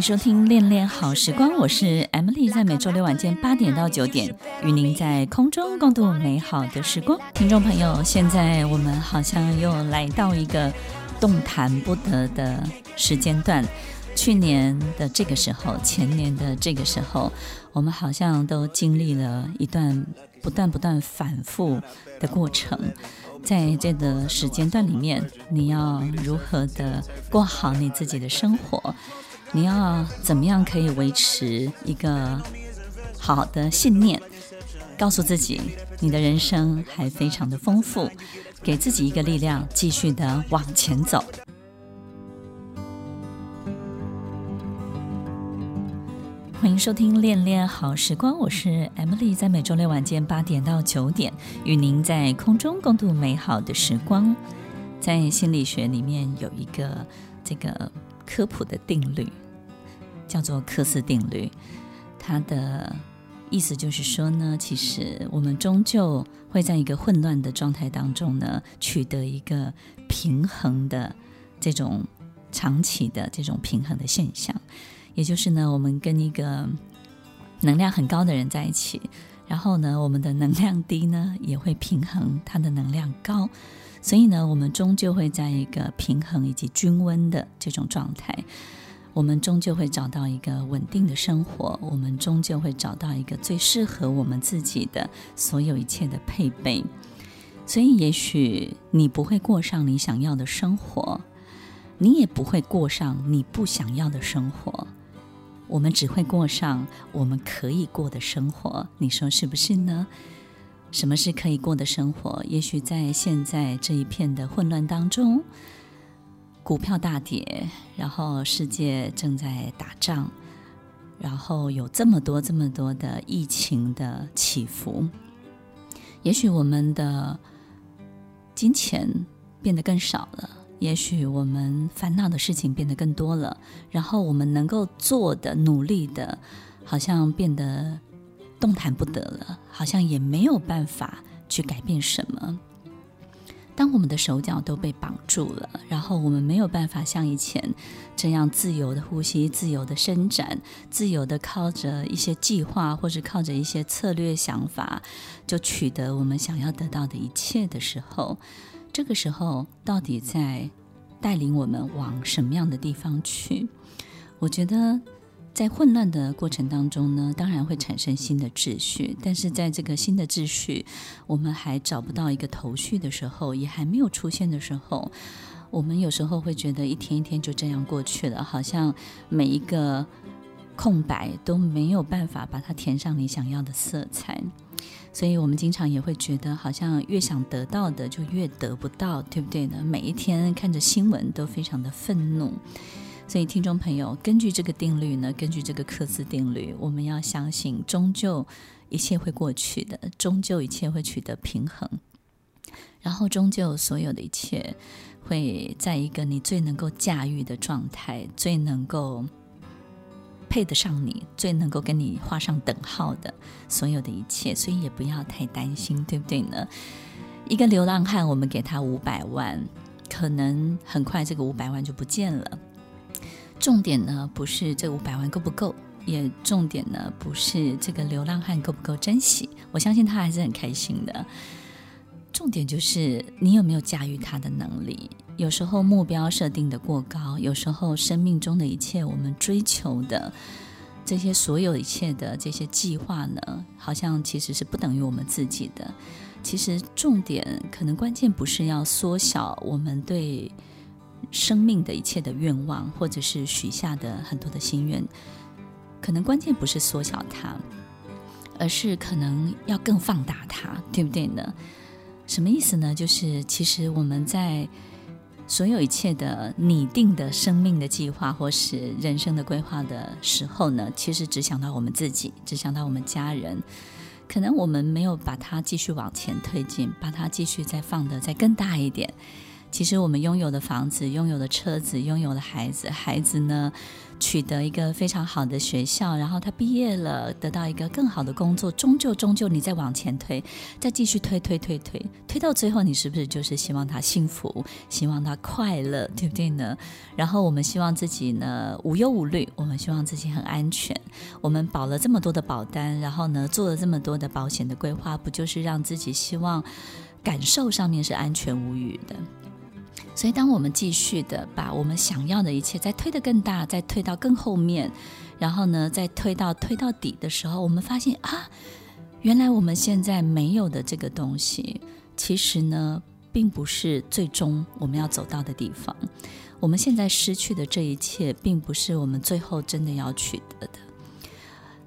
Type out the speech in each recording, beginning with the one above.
收听恋恋好时光，我是 Emily，在每周六晚间八点到九点，与您在空中共度美好的时光。听众朋友，现在我们好像又来到一个动弹不得的时间段。去年的这个时候，前年的这个时候，我们好像都经历了一段不断不断反复的过程。在这个时间段里面，你要如何的过好你自己的生活？你要怎么样可以维持一个好的信念？告诉自己，你的人生还非常的丰富，给自己一个力量，继续的往前走。欢迎收听《恋恋好时光》，我是 Emily，在每周六晚间八点到九点，与您在空中共度美好的时光。在心理学里面有一个这个。科普的定律叫做克斯定律，它的意思就是说呢，其实我们终究会在一个混乱的状态当中呢，取得一个平衡的这种长期的这种平衡的现象。也就是呢，我们跟一个能量很高的人在一起，然后呢，我们的能量低呢，也会平衡它的能量高。所以呢，我们终究会在一个平衡以及均温的这种状态，我们终究会找到一个稳定的生活，我们终究会找到一个最适合我们自己的所有一切的配备。所以，也许你不会过上你想要的生活，你也不会过上你不想要的生活，我们只会过上我们可以过的生活。你说是不是呢？什么是可以过的生活？也许在现在这一片的混乱当中，股票大跌，然后世界正在打仗，然后有这么多、这么多的疫情的起伏。也许我们的金钱变得更少了，也许我们烦恼的事情变得更多了，然后我们能够做的、努力的，好像变得。动弹不得了，好像也没有办法去改变什么。当我们的手脚都被绑住了，然后我们没有办法像以前这样自由的呼吸、自由的伸展、自由的靠着一些计划或者靠着一些策略想法，就取得我们想要得到的一切的时候，这个时候到底在带领我们往什么样的地方去？我觉得。在混乱的过程当中呢，当然会产生新的秩序，但是在这个新的秩序，我们还找不到一个头绪的时候，也还没有出现的时候，我们有时候会觉得一天一天就这样过去了，好像每一个空白都没有办法把它填上你想要的色彩，所以我们经常也会觉得，好像越想得到的就越得不到，对不对呢？每一天看着新闻都非常的愤怒。所以，听众朋友，根据这个定律呢，根据这个克斯定律，我们要相信，终究一切会过去的，终究一切会取得平衡，然后终究所有的一切会在一个你最能够驾驭的状态，最能够配得上你，最能够跟你画上等号的所有的一切，所以也不要太担心，对不对呢？一个流浪汉，我们给他五百万，可能很快这个五百万就不见了。重点呢，不是这五百万够不够，也重点呢，不是这个流浪汉够不够珍惜。我相信他还是很开心的。重点就是你有没有驾驭他的能力。有时候目标设定的过高，有时候生命中的一切，我们追求的这些所有一切的这些计划呢，好像其实是不等于我们自己的。其实重点可能关键不是要缩小我们对。生命的一切的愿望，或者是许下的很多的心愿，可能关键不是缩小它，而是可能要更放大它，对不对呢？什么意思呢？就是其实我们在所有一切的拟定的生命的计划，或是人生的规划的时候呢，其实只想到我们自己，只想到我们家人。可能我们没有把它继续往前推进，把它继续再放得再更大一点。其实我们拥有的房子、拥有的车子、拥有的孩子，孩子呢，取得一个非常好的学校，然后他毕业了，得到一个更好的工作，终究终究你再往前推，再继续推推推推，推到最后，你是不是就是希望他幸福，希望他快乐，对不对呢？然后我们希望自己呢无忧无虑，我们希望自己很安全，我们保了这么多的保单，然后呢做了这么多的保险的规划，不就是让自己希望感受上面是安全无虞的？所以，当我们继续的把我们想要的一切再推得更大，再推到更后面，然后呢，再推到推到底的时候，我们发现啊，原来我们现在没有的这个东西，其实呢，并不是最终我们要走到的地方。我们现在失去的这一切，并不是我们最后真的要取得的。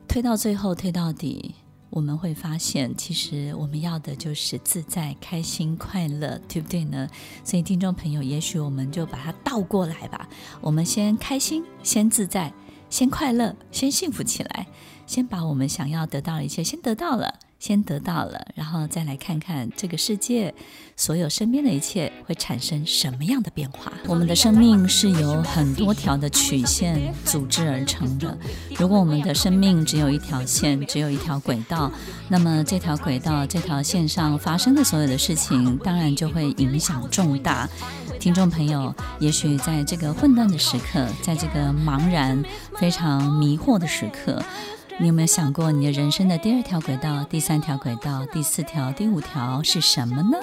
推到最后，推到底。我们会发现，其实我们要的就是自在、开心、快乐，对不对呢？所以，听众朋友，也许我们就把它倒过来吧。我们先开心，先自在，先快乐，先幸福起来，先把我们想要得到的一切先得到了。先得到了，然后再来看看这个世界，所有身边的一切会产生什么样的变化。我们的生命是由很多条的曲线组织而成的。如果我们的生命只有一条线，只有一条轨道，那么这条轨道、这条线上发生的所有的事情，当然就会影响重大。听众朋友，也许在这个混乱的时刻，在这个茫然、非常迷惑的时刻。你有没有想过，你的人生的第二条轨道、第三条轨道、第四条、第五条是什么呢？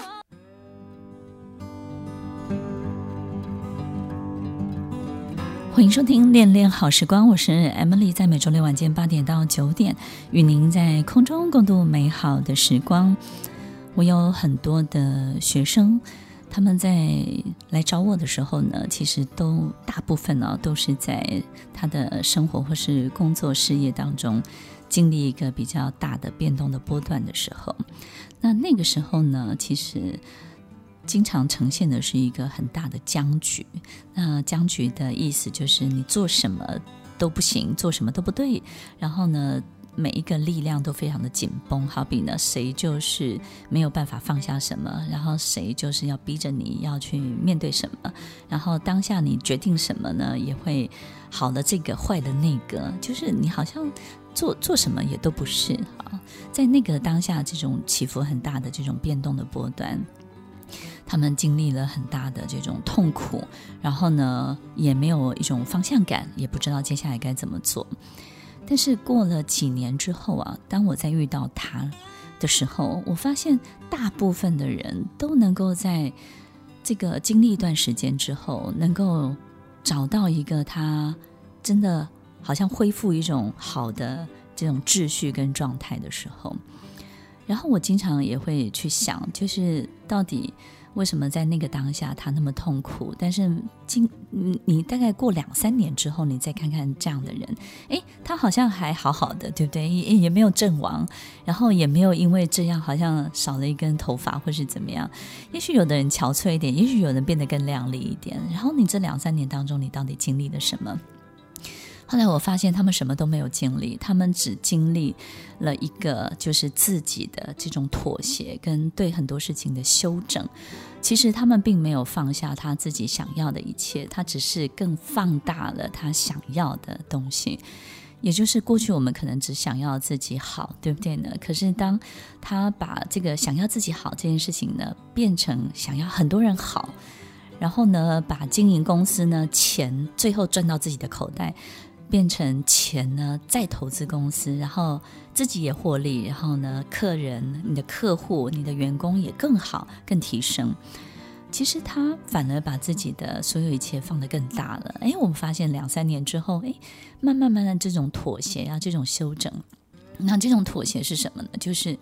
欢迎收听《恋恋好时光》，我是 Emily，在每周六晚间八点到九点，与您在空中共度美好的时光。我有很多的学生。他们在来找我的时候呢，其实都大部分呢都是在他的生活或是工作事业当中经历一个比较大的变动的波段的时候。那那个时候呢，其实经常呈现的是一个很大的僵局。那僵局的意思就是你做什么都不行，做什么都不对。然后呢，每一个力量都非常的紧绷，好比呢，谁就是没有办法放下什么，然后谁就是要逼着你要去面对什么，然后当下你决定什么呢，也会好的这个，坏的那个，就是你好像做做什么也都不是啊，在那个当下这种起伏很大的这种变动的波段，他们经历了很大的这种痛苦，然后呢，也没有一种方向感，也不知道接下来该怎么做。但是过了几年之后啊，当我在遇到他的时候，我发现大部分的人都能够在这个经历一段时间之后，能够找到一个他真的好像恢复一种好的这种秩序跟状态的时候，然后我经常也会去想，就是到底。为什么在那个当下他那么痛苦？但是今你大概过两三年之后，你再看看这样的人，诶，他好像还好好的，对不对？也也没有阵亡，然后也没有因为这样好像少了一根头发或是怎么样。也许有的人憔悴一点，也许有人变得更靓丽一点。然后你这两三年当中，你到底经历了什么？后来我发现他们什么都没有经历，他们只经历了一个就是自己的这种妥协跟对很多事情的修正。其实他们并没有放下他自己想要的一切，他只是更放大了他想要的东西。也就是过去我们可能只想要自己好，对不对呢？可是当他把这个想要自己好这件事情呢，变成想要很多人好，然后呢，把经营公司呢，钱最后赚到自己的口袋。变成钱呢，再投资公司，然后自己也获利，然后呢，客人、你的客户、你的员工也更好、更提升。其实他反而把自己的所有一切放得更大了。哎，我们发现两三年之后，哎，慢慢慢慢这种妥协啊，这种修正，那这种妥协是什么呢？就是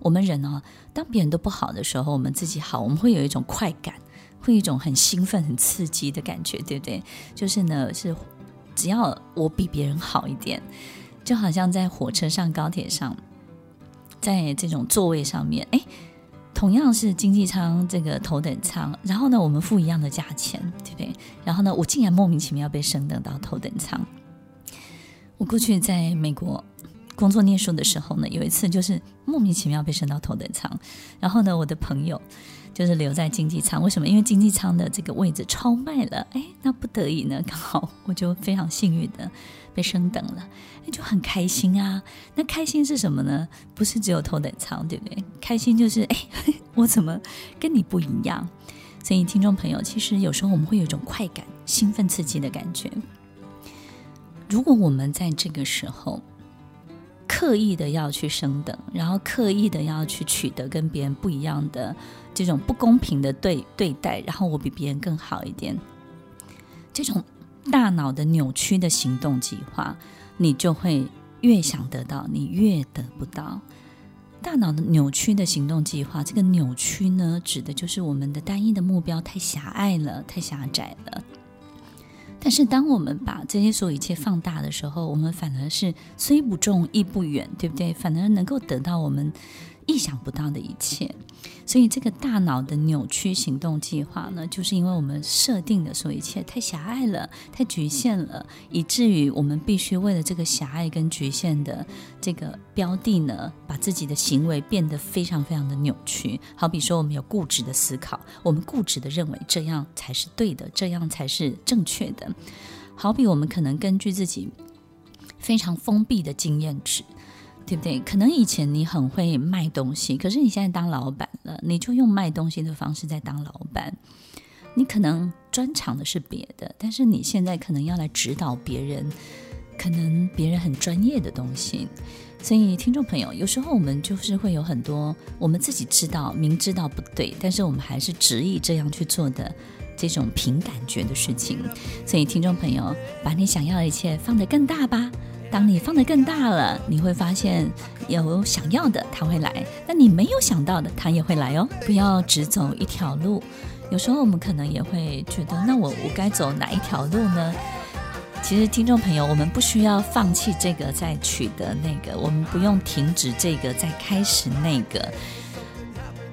我们人啊，当别人都不好的时候，我们自己好，我们会有一种快感，会有一种很兴奋、很刺激的感觉，对不对？就是呢，是。只要我比别人好一点，就好像在火车上、高铁上，在这种座位上面，哎，同样是经济舱这个头等舱，然后呢，我们付一样的价钱，对不对？然后呢，我竟然莫名其妙被升等到头等舱。我过去在美国工作念书的时候呢，有一次就是莫名其妙被升到头等舱，然后呢，我的朋友就是留在经济舱。为什么？因为经济舱的这个位置超卖了，哎，那不得已呢，刚好我就非常幸运的被升等了，哎，就很开心啊。那开心是什么呢？不是只有头等舱，对不对？开心就是哎，我怎么跟你不一样？所以听众朋友，其实有时候我们会有一种快感、兴奋、刺激的感觉。如果我们在这个时候，刻意的要去升等，然后刻意的要去取得跟别人不一样的这种不公平的对对待，然后我比别人更好一点，这种大脑的扭曲的行动计划，你就会越想得到，你越得不到。大脑的扭曲的行动计划，这个扭曲呢，指的就是我们的单一的目标太狭隘了，太狭窄了。但是，当我们把这些所有一切放大的时候，我们反而是虽不重，亦不远，对不对？反而能够得到我们意想不到的一切。所以，这个大脑的扭曲行动计划呢，就是因为我们设定的所一切太狭隘了，太局限了，以至于我们必须为了这个狭隘跟局限的这个标的呢，把自己的行为变得非常非常的扭曲。好比说，我们有固执的思考，我们固执的认为这样才是对的，这样才是正确的。好比我们可能根据自己非常封闭的经验值。对不对？可能以前你很会卖东西，可是你现在当老板了，你就用卖东西的方式在当老板。你可能专长的是别的，但是你现在可能要来指导别人，可能别人很专业的东西。所以，听众朋友，有时候我们就是会有很多我们自己知道、明知道不对，但是我们还是执意这样去做的这种凭感觉的事情。所以，听众朋友，把你想要的一切放得更大吧。当你放得更大了，你会发现有想要的他会来，但你没有想到的他也会来哦。不要只走一条路，有时候我们可能也会觉得，那我我该走哪一条路呢？其实听众朋友，我们不需要放弃这个再取得那个，我们不用停止这个再开始那个。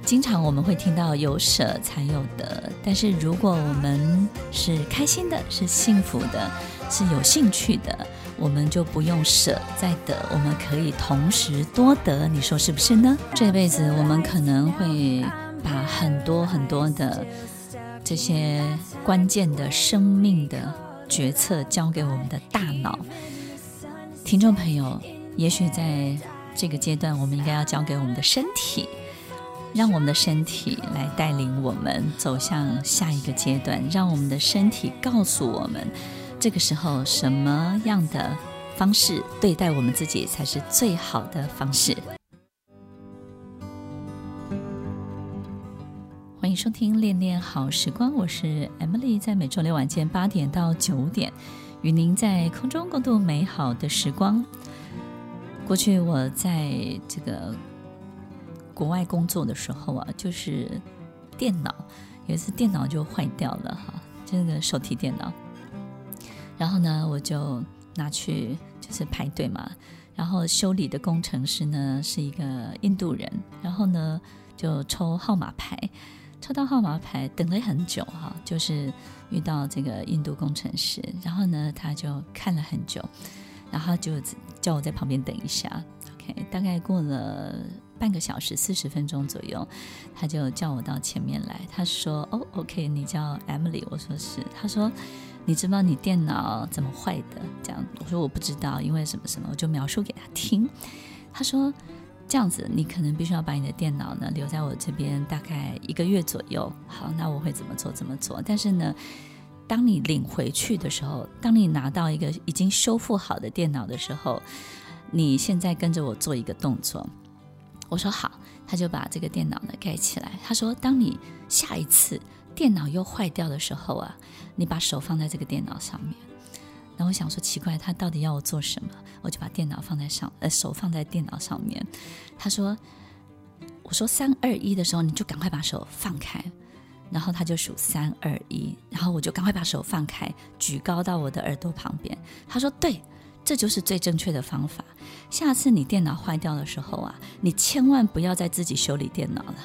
经常我们会听到有舍才有得，但是如果我们是开心的，是幸福的，是有兴趣的。我们就不用舍再得，我们可以同时多得，你说是不是呢？这辈子我们可能会把很多很多的这些关键的生命的决策交给我们的大脑。听众朋友，也许在这个阶段，我们应该要交给我们的身体，让我们的身体来带领我们走向下一个阶段，让我们的身体告诉我们。这个时候，什么样的方式对待我们自己才是最好的方式？欢迎收听《恋恋好时光》，我是 Emily，在每周六晚间八点到九点，与您在空中共度美好的时光。过去我在这个国外工作的时候啊，就是电脑有一次电脑就坏掉了哈，这个手提电脑。然后呢，我就拿去就是排队嘛。然后修理的工程师呢是一个印度人，然后呢就抽号码牌，抽到号码牌等了很久哈，就是遇到这个印度工程师，然后呢他就看了很久，然后就叫我在旁边等一下。OK，大概过了半个小时四十分钟左右，他就叫我到前面来。他说：“哦，OK，你叫 Emily。”我说：“是。”他说。你知不知道你电脑怎么坏的？这样我说我不知道，因为什么什么，我就描述给他听。他说这样子，你可能必须要把你的电脑呢留在我这边大概一个月左右。好，那我会怎么做？怎么做？但是呢，当你领回去的时候，当你拿到一个已经修复好的电脑的时候，你现在跟着我做一个动作。我说好，他就把这个电脑呢盖起来。他说，当你下一次。电脑又坏掉的时候啊，你把手放在这个电脑上面。然后我想说奇怪，他到底要我做什么？我就把电脑放在上，呃，手放在电脑上面。他说：“我说三二一的时候，你就赶快把手放开。”然后他就数三二一，然后我就赶快把手放开，举高到我的耳朵旁边。他说：“对，这就是最正确的方法。下次你电脑坏掉的时候啊，你千万不要再自己修理电脑了。”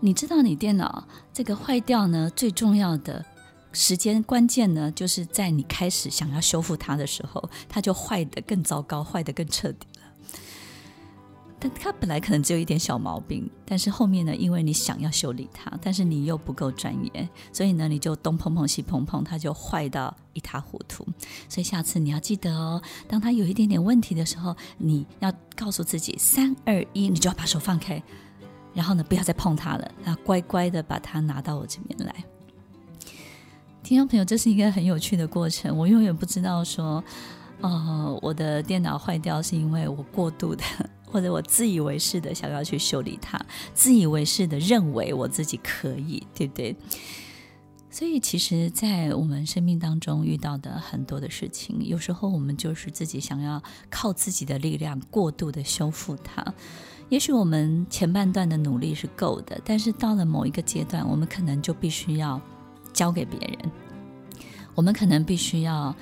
你知道你电脑这个坏掉呢，最重要的时间关键呢，就是在你开始想要修复它的时候，它就坏得更糟糕，坏得更彻底了。但它本来可能只有一点小毛病，但是后面呢，因为你想要修理它，但是你又不够专业，所以呢，你就东碰碰西碰碰，它就坏到一塌糊涂。所以下次你要记得哦，当它有一点点问题的时候，你要告诉自己三二一，你就要把手放开，然后呢，不要再碰它了，然后乖乖的把它拿到我这边来。听众朋友，这是一个很有趣的过程。我永远不知道说，呃，我的电脑坏掉是因为我过度的，或者我自以为是的想要去修理它，自以为是的认为我自己可以，对不对？所以，其实，在我们生命当中遇到的很多的事情，有时候我们就是自己想要靠自己的力量过度的修复它。也许我们前半段的努力是够的，但是到了某一个阶段，我们可能就必须要。交给别人，我们可能必须要，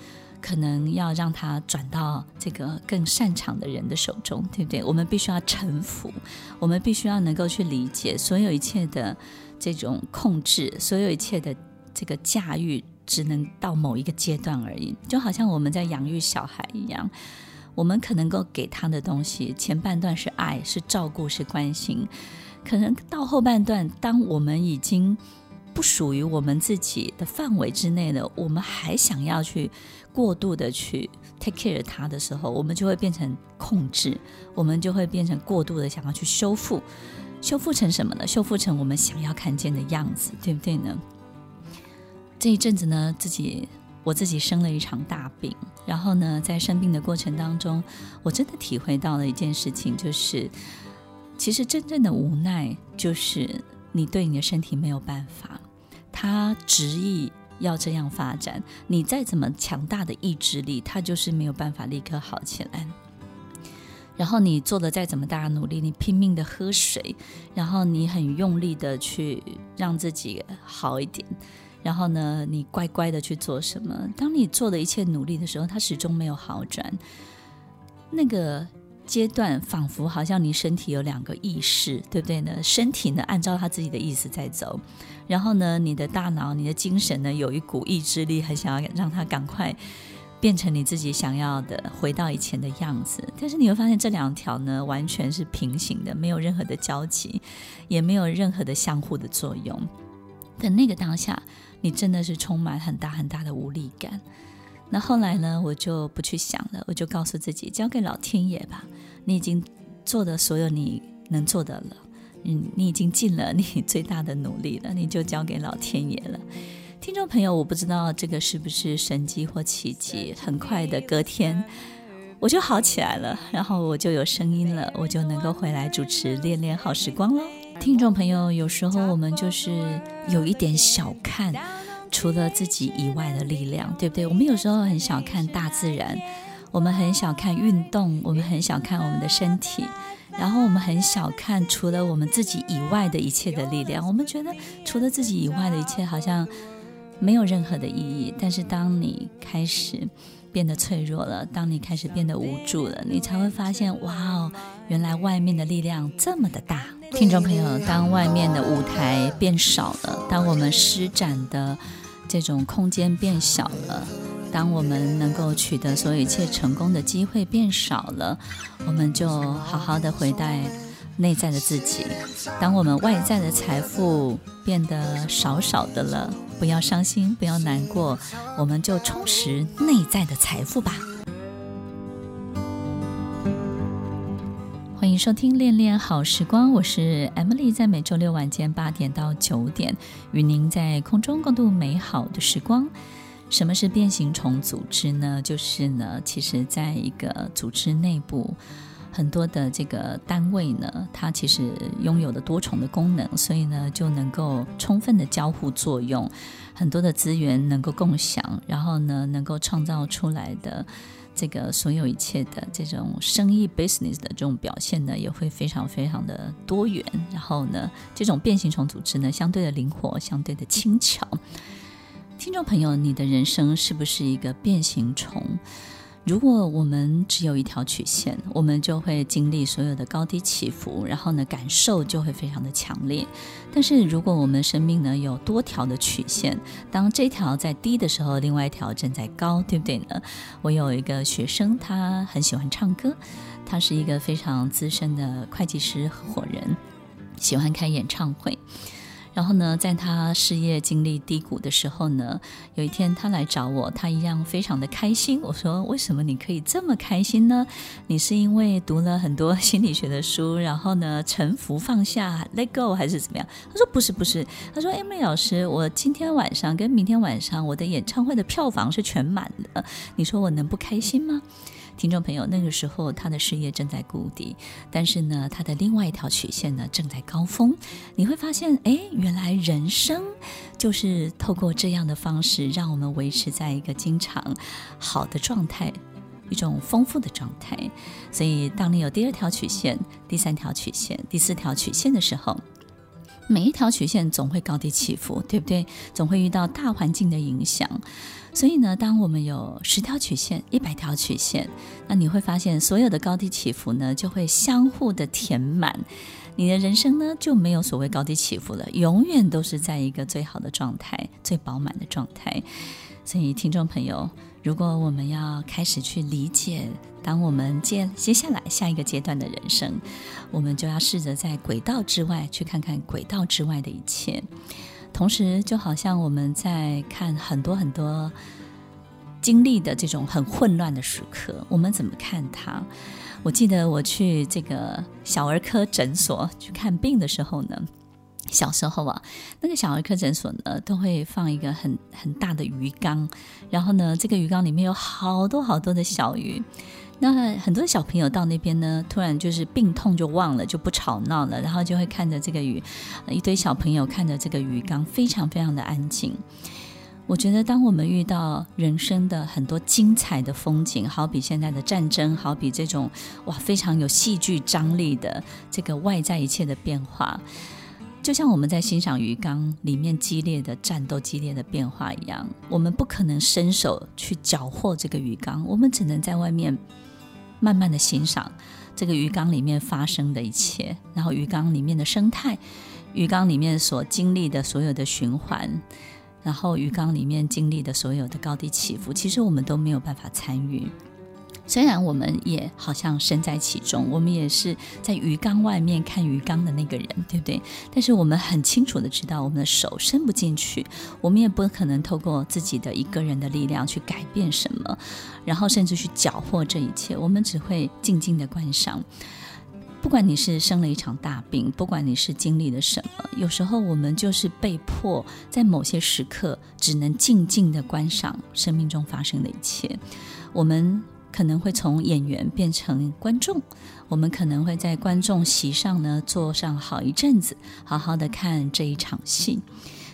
可能要让他转到这个更擅长的人的手中，对不对？我们必须要臣服，我们必须要能够去理解所有一切的这种控制，所有一切的这个驾驭，只能到某一个阶段而已。就好像我们在养育小孩一样，我们可能够给他的东西，前半段是爱，是照顾，是关心，可能到后半段，当我们已经。不属于我们自己的范围之内了，我们还想要去过度的去 take care 它的时候，我们就会变成控制，我们就会变成过度的想要去修复，修复成什么呢？修复成我们想要看见的样子，对不对呢？这一阵子呢，自己我自己生了一场大病，然后呢，在生病的过程当中，我真的体会到了一件事情，就是其实真正的无奈就是。你对你的身体没有办法，他执意要这样发展，你再怎么强大的意志力，他就是没有办法立刻好起来。然后你做的再怎么大的努力，你拼命的喝水，然后你很用力的去让自己好一点，然后呢，你乖乖的去做什么？当你做的一切努力的时候，他始终没有好转。那个。阶段仿佛好像你身体有两个意识，对不对呢？身体呢按照他自己的意思在走，然后呢，你的大脑、你的精神呢有一股意志力，很想要让他赶快变成你自己想要的，回到以前的样子。但是你会发现这两条呢完全是平行的，没有任何的交集，也没有任何的相互的作用。在那个当下，你真的是充满很大很大的无力感。那后来呢，我就不去想了，我就告诉自己，交给老天爷吧。你已经做的所有你能做的了，嗯，你已经尽了你最大的努力了，你就交给老天爷了。听众朋友，我不知道这个是不是神迹或奇迹，很快的隔天我就好起来了，然后我就有声音了，我就能够回来主持恋恋好时光喽。听众朋友，有时候我们就是有一点小看。除了自己以外的力量，对不对？我们有时候很小看大自然，我们很小看运动，我们很小看我们的身体，然后我们很小看除了我们自己以外的一切的力量。我们觉得除了自己以外的一切好像没有任何的意义。但是当你开始变得脆弱了，当你开始变得无助了，你才会发现，哇哦，原来外面的力量这么的大。听众朋友，当外面的舞台变少了，当我们施展的这种空间变小了，当我们能够取得所有一切成功的机会变少了，我们就好好的回到内在的自己。当我们外在的财富变得少少的了，不要伤心，不要难过，我们就充实内在的财富吧。欢迎收听《恋恋好时光》，我是 Emily，在每周六晚间八点到九点，与您在空中共度美好的时光。什么是变形虫组织呢？就是呢，其实在一个组织内部，很多的这个单位呢，它其实拥有的多重的功能，所以呢，就能够充分的交互作用，很多的资源能够共享，然后呢，能够创造出来的。这个所有一切的这种生意 business 的这种表现呢，也会非常非常的多元。然后呢，这种变形虫组织呢，相对的灵活，相对的轻巧。听众朋友，你的人生是不是一个变形虫？如果我们只有一条曲线，我们就会经历所有的高低起伏，然后呢，感受就会非常的强烈。但是如果我们生命呢有多条的曲线，当这条在低的时候，另外一条正在高，对不对呢？我有一个学生，他很喜欢唱歌，他是一个非常资深的会计师合伙人，喜欢开演唱会。然后呢，在他事业经历低谷的时候呢，有一天他来找我，他一样非常的开心。我说：“为什么你可以这么开心呢？你是因为读了很多心理学的书，然后呢，臣服放下，let go，还是怎么样？”他说：“不是，不是。”他说：“Emily 老师，我今天晚上跟明天晚上我的演唱会的票房是全满的，你说我能不开心吗？”听众朋友，那个时候他的事业正在谷底，但是呢，他的另外一条曲线呢正在高峰。你会发现，哎，原来人生就是透过这样的方式，让我们维持在一个经常好的状态，一种丰富的状态。所以，当你有第二条曲线、第三条曲线、第四条曲线的时候，每一条曲线总会高低起伏，对不对？总会遇到大环境的影响。所以呢，当我们有十条曲线、一百条曲线，那你会发现所有的高低起伏呢，就会相互的填满，你的人生呢就没有所谓高低起伏了，永远都是在一个最好的状态、最饱满的状态。所以，听众朋友，如果我们要开始去理解，当我们接接下来下一个阶段的人生，我们就要试着在轨道之外去看看轨道之外的一切。同时，就好像我们在看很多很多经历的这种很混乱的时刻，我们怎么看它？我记得我去这个小儿科诊所去看病的时候呢，小时候啊，那个小儿科诊所呢都会放一个很很大的鱼缸，然后呢，这个鱼缸里面有好多好多的小鱼。那很多小朋友到那边呢，突然就是病痛就忘了，就不吵闹了，然后就会看着这个鱼，一堆小朋友看着这个鱼缸，非常非常的安静。我觉得，当我们遇到人生的很多精彩的风景，好比现在的战争，好比这种哇非常有戏剧张力的这个外在一切的变化，就像我们在欣赏鱼缸里面激烈的战斗、激烈的变化一样，我们不可能伸手去搅和这个鱼缸，我们只能在外面。慢慢的欣赏这个鱼缸里面发生的一切，然后鱼缸里面的生态，鱼缸里面所经历的所有的循环，然后鱼缸里面经历的所有的高低起伏，其实我们都没有办法参与。虽然我们也好像身在其中，我们也是在鱼缸外面看鱼缸的那个人，对不对？但是我们很清楚的知道，我们的手伸不进去，我们也不可能透过自己的一个人的力量去改变什么，然后甚至去搅和这一切。我们只会静静的观赏。不管你是生了一场大病，不管你是经历了什么，有时候我们就是被迫在某些时刻，只能静静的观赏生命中发生的一切。我们。可能会从演员变成观众，我们可能会在观众席上呢坐上好一阵子，好好的看这一场戏。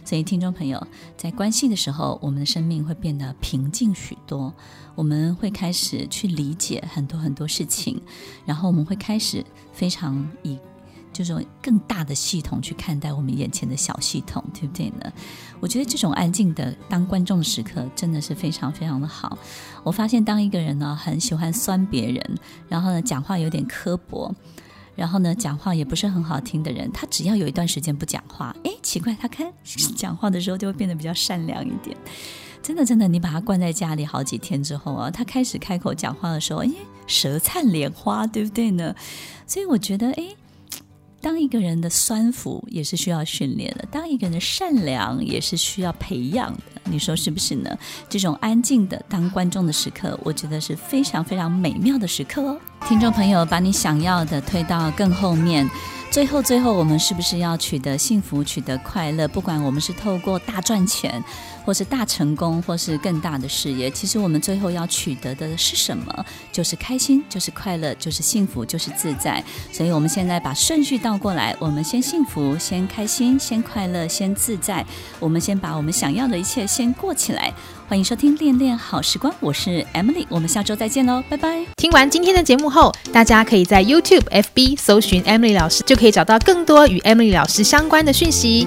所以，听众朋友，在关系的时候，我们的生命会变得平静许多，我们会开始去理解很多很多事情，然后我们会开始非常以。就是更大的系统去看待我们眼前的小系统，对不对呢？我觉得这种安静的当观众时刻真的是非常非常的好。我发现当一个人呢很喜欢酸别人，然后呢讲话有点刻薄，然后呢讲话也不是很好听的人，他只要有一段时间不讲话，哎，奇怪，他看讲话的时候就会变得比较善良一点。真的真的，你把他关在家里好几天之后啊，他开始开口讲话的时候，哎，舌灿莲花，对不对呢？所以我觉得，哎。当一个人的酸腐也是需要训练的，当一个人的善良也是需要培养的，你说是不是呢？这种安静的当观众的时刻，我觉得是非常非常美妙的时刻哦。听众朋友，把你想要的推到更后面。最后，最后，我们是不是要取得幸福、取得快乐？不管我们是透过大赚钱，或是大成功，或是更大的事业，其实我们最后要取得的是什么？就是开心，就是快乐，就是幸福，就是自在。所以，我们现在把顺序倒过来，我们先幸福，先开心，先快乐，先自在。我们先把我们想要的一切先过起来。欢迎收听《恋恋好时光》，我是 Emily，我们下周再见喽，拜拜。听完今天的节目后，大家可以在 YouTube、FB 搜寻 Emily 老师，就可以找到更多与 Emily 老师相关的讯息。